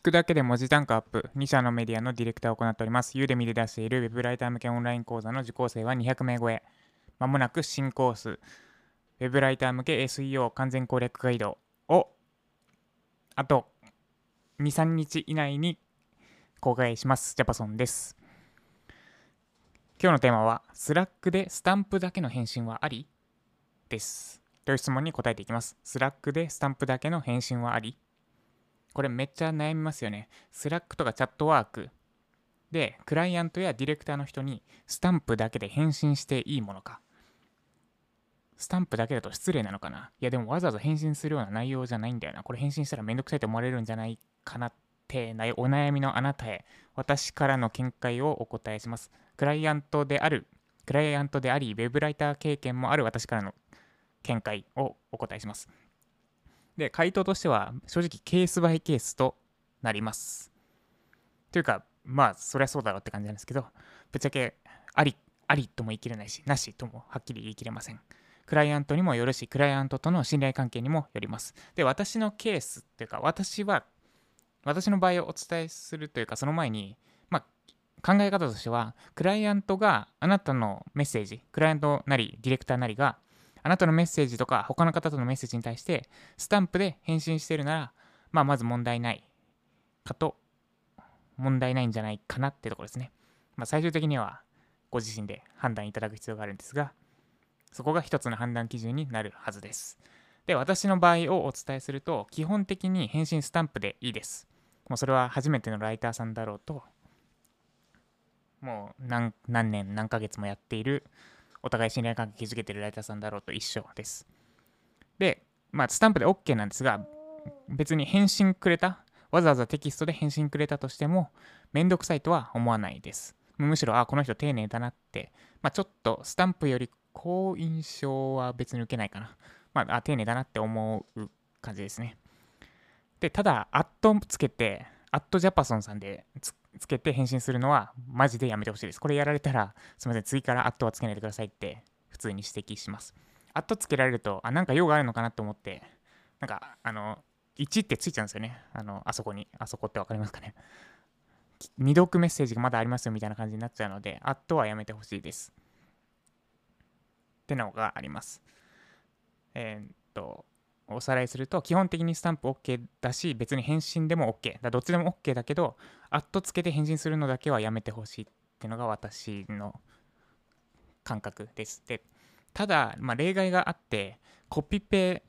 聞くだけで文字単価アップ、2社のメディアのディレクターを行っております。 Udemy で出しているウェブライター向けオンライン講座の受講生は200名超え。まもなく新コース、ウェブライター向け SEO 完全攻略ガイドを、あと2、3日以内に公開します。ジャパソンです。今日のテーマは、 Slack でスタンプだけの返信はあり？です。という質問に答えていきます。 Slack でスタンプだけの返信はあり？これめっちゃ悩みますよね。 Slack とか Chatwork で、クライアントやディレクターの人にスタンプだけで返信していいものか。スタンプだけだと失礼なのかないやでもわざわざ返信するような内容じゃないんだよな。これ返信したらめんどくさいと思われるんじゃないかなってお悩みのあなたへ私からの見解をお答えします。クライアントである、クライアントであり、ウェブライター経験もある私からの見解をお答えします。で、回答としては、正直ケースバイケースとなります。というか、まあ、そりゃそうだろうって感じなんですけど、ぶっちゃけ、あり、ありとも言い切れないし、なしともはっきり言い切れません。クライアントにもよるし、クライアントとの信頼関係にもよります。で、私のケースっていうか、私は、私の場合をお伝えするというか、その前に、まあ、考え方としては、クライアントがあなたのメッセージ、クライアントなり、ディレクターなりが、あなたのメッセージとか他の方とのメッセージに対してスタンプで返信してるなら、まあ、まず問題ないかと、問題ないんじゃないかなってところですね。まあ、最終的にはご自身で判断いただく必要があるんですが、そこが一つの判断基準になるはずです。で、私の場合をお伝えすると、基本的に返信スタンプでいいです。もうそれは初めてのライターさんだろうと、もう何何年何ヶ月もやっているお互い信頼関係築けてるライターさんだろうと一緒です。で、まあ、スタンプで OK なんですが、別に返信くれた、わざわざテキストで返信くれたとしても、めんどくさいとは思わないです。むしろ、あ、この人丁寧だなって、まあ、ちょっとスタンプより好印象は別に受けないかな。まあ、あ丁寧だなって思う感じですね。で、ただ、アットつけて、アットジャパソンさんでつつけて返信するのはマジでやめてほしいです。これやられたら、すみません、次からアットはつけないでくださいって普通に指摘します。アットつけられると、あ、なんか用があるのかなと思って、なんか、あの、1ってついちゃうんですよね。あの、あそこに。あそこってわかりますかね。未読メッセージがまだありますよみたいな感じになっちゃうので、アットはやめてほしいです。ってのがあります。えー、っと、おさらいすると、基本的にスタンプ OK だし、別に返信でも OK。だどっちでも OK だけど、アットつけて返信するのだけはやめてほしいっていうのが私の感覚です。で、ただ、まあ、例外があって、コピペ、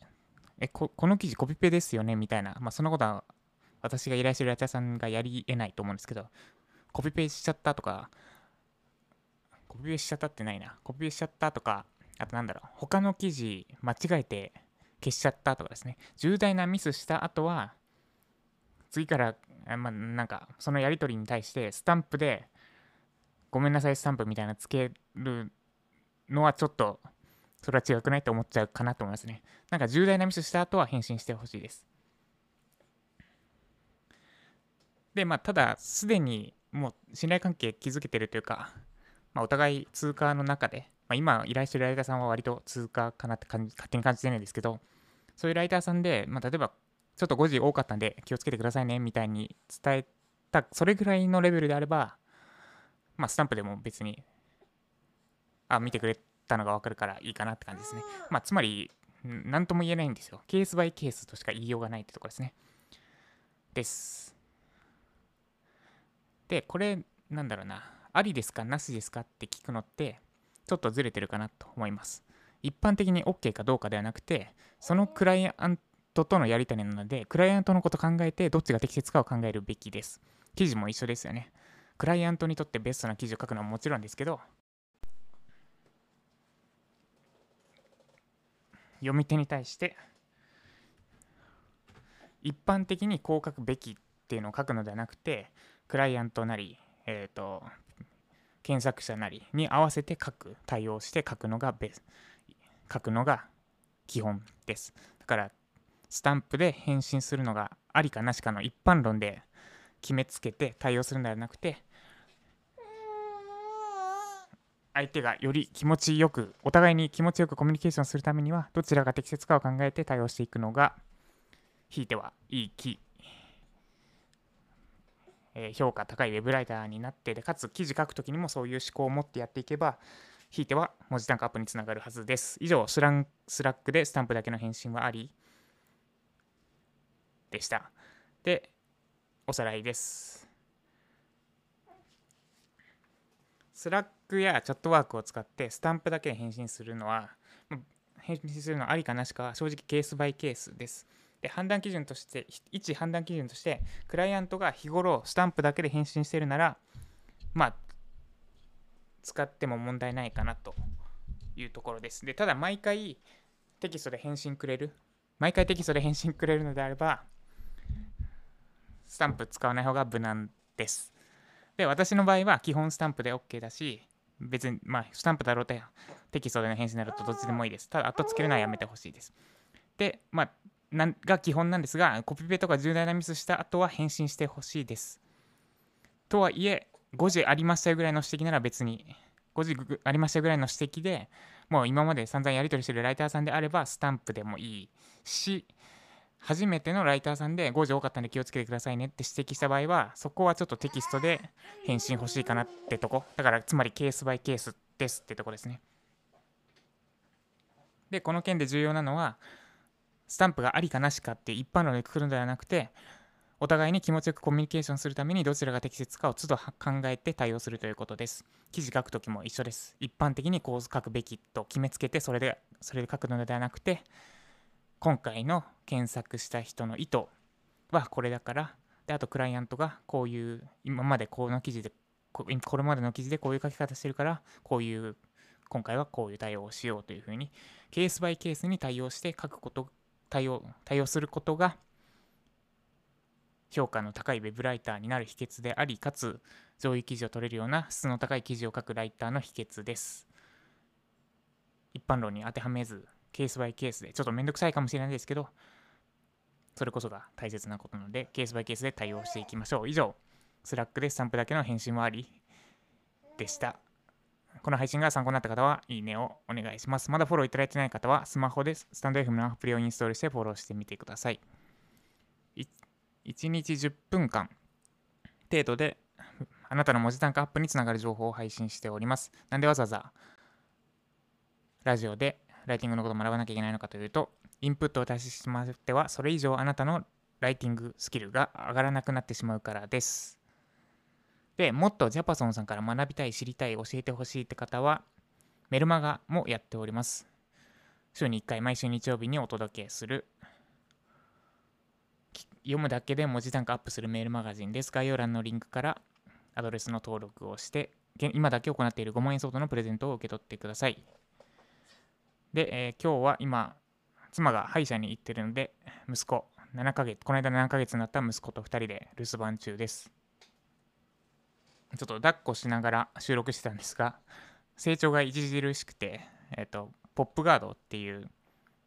えこ、の記事コピペですよねみたいな、まあ、そんなことは私が依頼してるライターさんがやり得ないと思うんですけど、コピペしちゃったとか、コピペしちゃったってないな。コピペしちゃったとか、あとなんだろう、他の記事間違えて消しちゃったとかですね、重大なミスした後は、次から、まあ、なんか、そのやり取りに対して、スタンプで、ごめんなさいスタンプみたいなつけるのはちょっと、それは違くないって思っちゃうかなと思いますね。なんか重大なミスした後は返信してほしいです。で、まあ、ただ、すでにもう信頼関係築けてるというか、まあ、お互い通貨の中で、まあ、今依頼してるライターさんは割と通貨かなって勝手に感じてるんですけど、そういうライターさんで、まあ、例えばちょっと5時多かったんで気をつけてくださいねみたいに伝えた、それぐらいのレベルであれば、まあ、スタンプでも別に、あ、見てくれたのがわかるからいいかなって感じですね。まあ、つまり、何とも言えないんですよ。ケースバイケースとしか言いようがないってところですね。です。で、これ、なんだろうな、ありですか、なしですかって聞くのって、ちょっとずれてるかなと思います。一般的に OK かどうかではなくて、そのクライアントとのやり取りなので、クライアントのこと考えてどっちが適切かを考えるべきです。記事も一緒ですよね。クライアントにとってベストな記事を書くのはもちろんですけど、読み手に対して一般的にこう書くべきっていうのを書くのではなくてクライアントなり、えーと検索者なりに合わせて書く、対応して書くのがベ書くのが基本です。だから、スタンプで返信するのがありかなしかの一般論で決めつけて対応するのではなくて、相手がより気持ちよく、お互いに気持ちよくコミュニケーションするためには、どちらが適切かを考えて対応していくのが、ひいてはいい気、えー評価高いウェブライターになってでかつ記事書くときにもそういう思考を持ってやっていけばひいては文字単価アップにつながるはずです。以上スラン Slack でスタンプだけの返信はありでした。でおさらいです。 Slack や Chatwork を使ってスタンプだけで返信するのは返信するのはありかなしか正直ケースバイケースです。で判断基準としてひ一判断基準としてクライアントが日頃スタンプだけで返信してるならまあ使っても問題ないかなというところです。でただ毎回テキストで返信くれる毎回テキストで返信くれるのであればスタンプ使わない方が無難です。で私の場合は基本スタンプで OK だし別にまあスタンプだろうとテキストでの返信になるとどっちでもいいです。ただ後つけるのはやめてほしいです。でまあなんが基本なんですがコピペとか重大なミスした後は返信してほしいです。とはいえ5時ありましたよぐらいの指摘なら別に5時ぐありましたよぐらいの指摘でもう今まで散々やり取りしてるライターさんであればスタンプでもいいし初めてのライターさんで5時多かったんで気をつけてくださいねって指摘した場合はそこはちょっとテキストで返信欲しいかなってとこ。だからつまりケースバイケースですってとこですね。でこの件で重要なのはスタンプがありかなしかって一般論でくくるのではなくてお互いに気持ちよくコミュニケーションするためにどちらが適切かを都度考えて対応するということです。記事書くときも一緒です。一般的にこう書くべきと決めつけてそれでそれで書くのではなくて今回の検索した人の意図はこれだから。であとクライアントがこういう今までこの記事でこれまでの記事でこういう書き方してるからこういう今回はこういう対応をしようというふうにケースバイケースに対応して書くこと対応対応することが評価の高いウェブライターになる秘訣でありかつ上位記事を取れるような質の高い記事を書くライターの秘訣です。一般論に当てはめず。ケースバイケースでちょっとめんどくさいかもしれないですけどそれこそが大切なことなのでケースバイケースで対応していきましょう。以上 Slack でスタンプだけの返信もありでした。この配信が参考になった方はいいねをお願いします。まだフォローいただいてない方はスマホでスタンド FM のアプリをインストールしてフォローしてみてください。1日10分間程度であなたの文字単価アップにつながる情報を配信しております。なんでわざわざラジオでライティングのことを学ばなきゃいけないのかというと、インプットを足ししまっては、それ以上あなたのライティングスキルが上がらなくなってしまうからです。で、もっとジャパソンさんから学びたい、知りたい、教えてほしいって方は、メルマガもやっております。週に1回、毎週日曜日にお届けする、読むだけで文字単価アップするメールマガジンです。概要欄のリンクからアドレスの登録をして、今だけ行っている5万円相当のプレゼントを受け取ってください。で、えー、今日は今、妻が歯医者に行ってるので、息子、7ヶ月、この間7ヶ月になった息子と2人で留守番中です。ちょっと抱っこしながら収録してたんですが、成長が著しくて、えっ、ー、と、ポップガードっていう、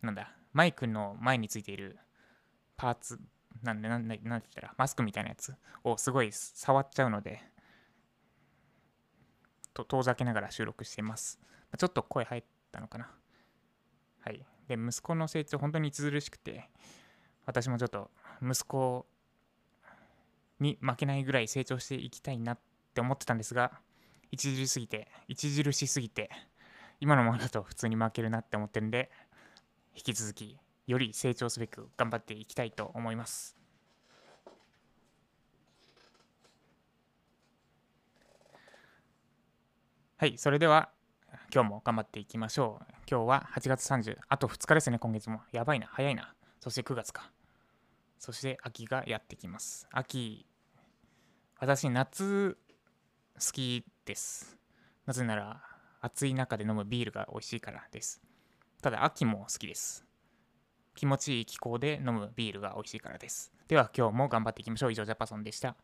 なんだ、マイクの前についているパーツ、なんで、なんで、なんて言ったら、マスクみたいなやつをすごい触っちゃうので、と遠ざけながら収録しています。ちょっと声入ったのかな。で、息子の成長、本当に著しくて、私もちょっと息子に負けないぐらい成長していきたいなって思ってたんですが、著すぎて、著しすぎて、今のままだと普通に負けるなって思ってるんで、引き続き、より成長すべく頑張っていきたいと思います。はい、それでは今日も頑張っていきましょう。今日は8月30、あと2日ですね、今月も。やばいな、早いな。そして9月か。そして秋がやってきます。秋、私、夏好きです。なぜなら、暑い中で飲むビールが美味しいからです。ただ、秋も好きです。気持ちいい気候で飲むビールが美味しいからです。では、今日も頑張っていきましょう。以上、ジャパソンでした。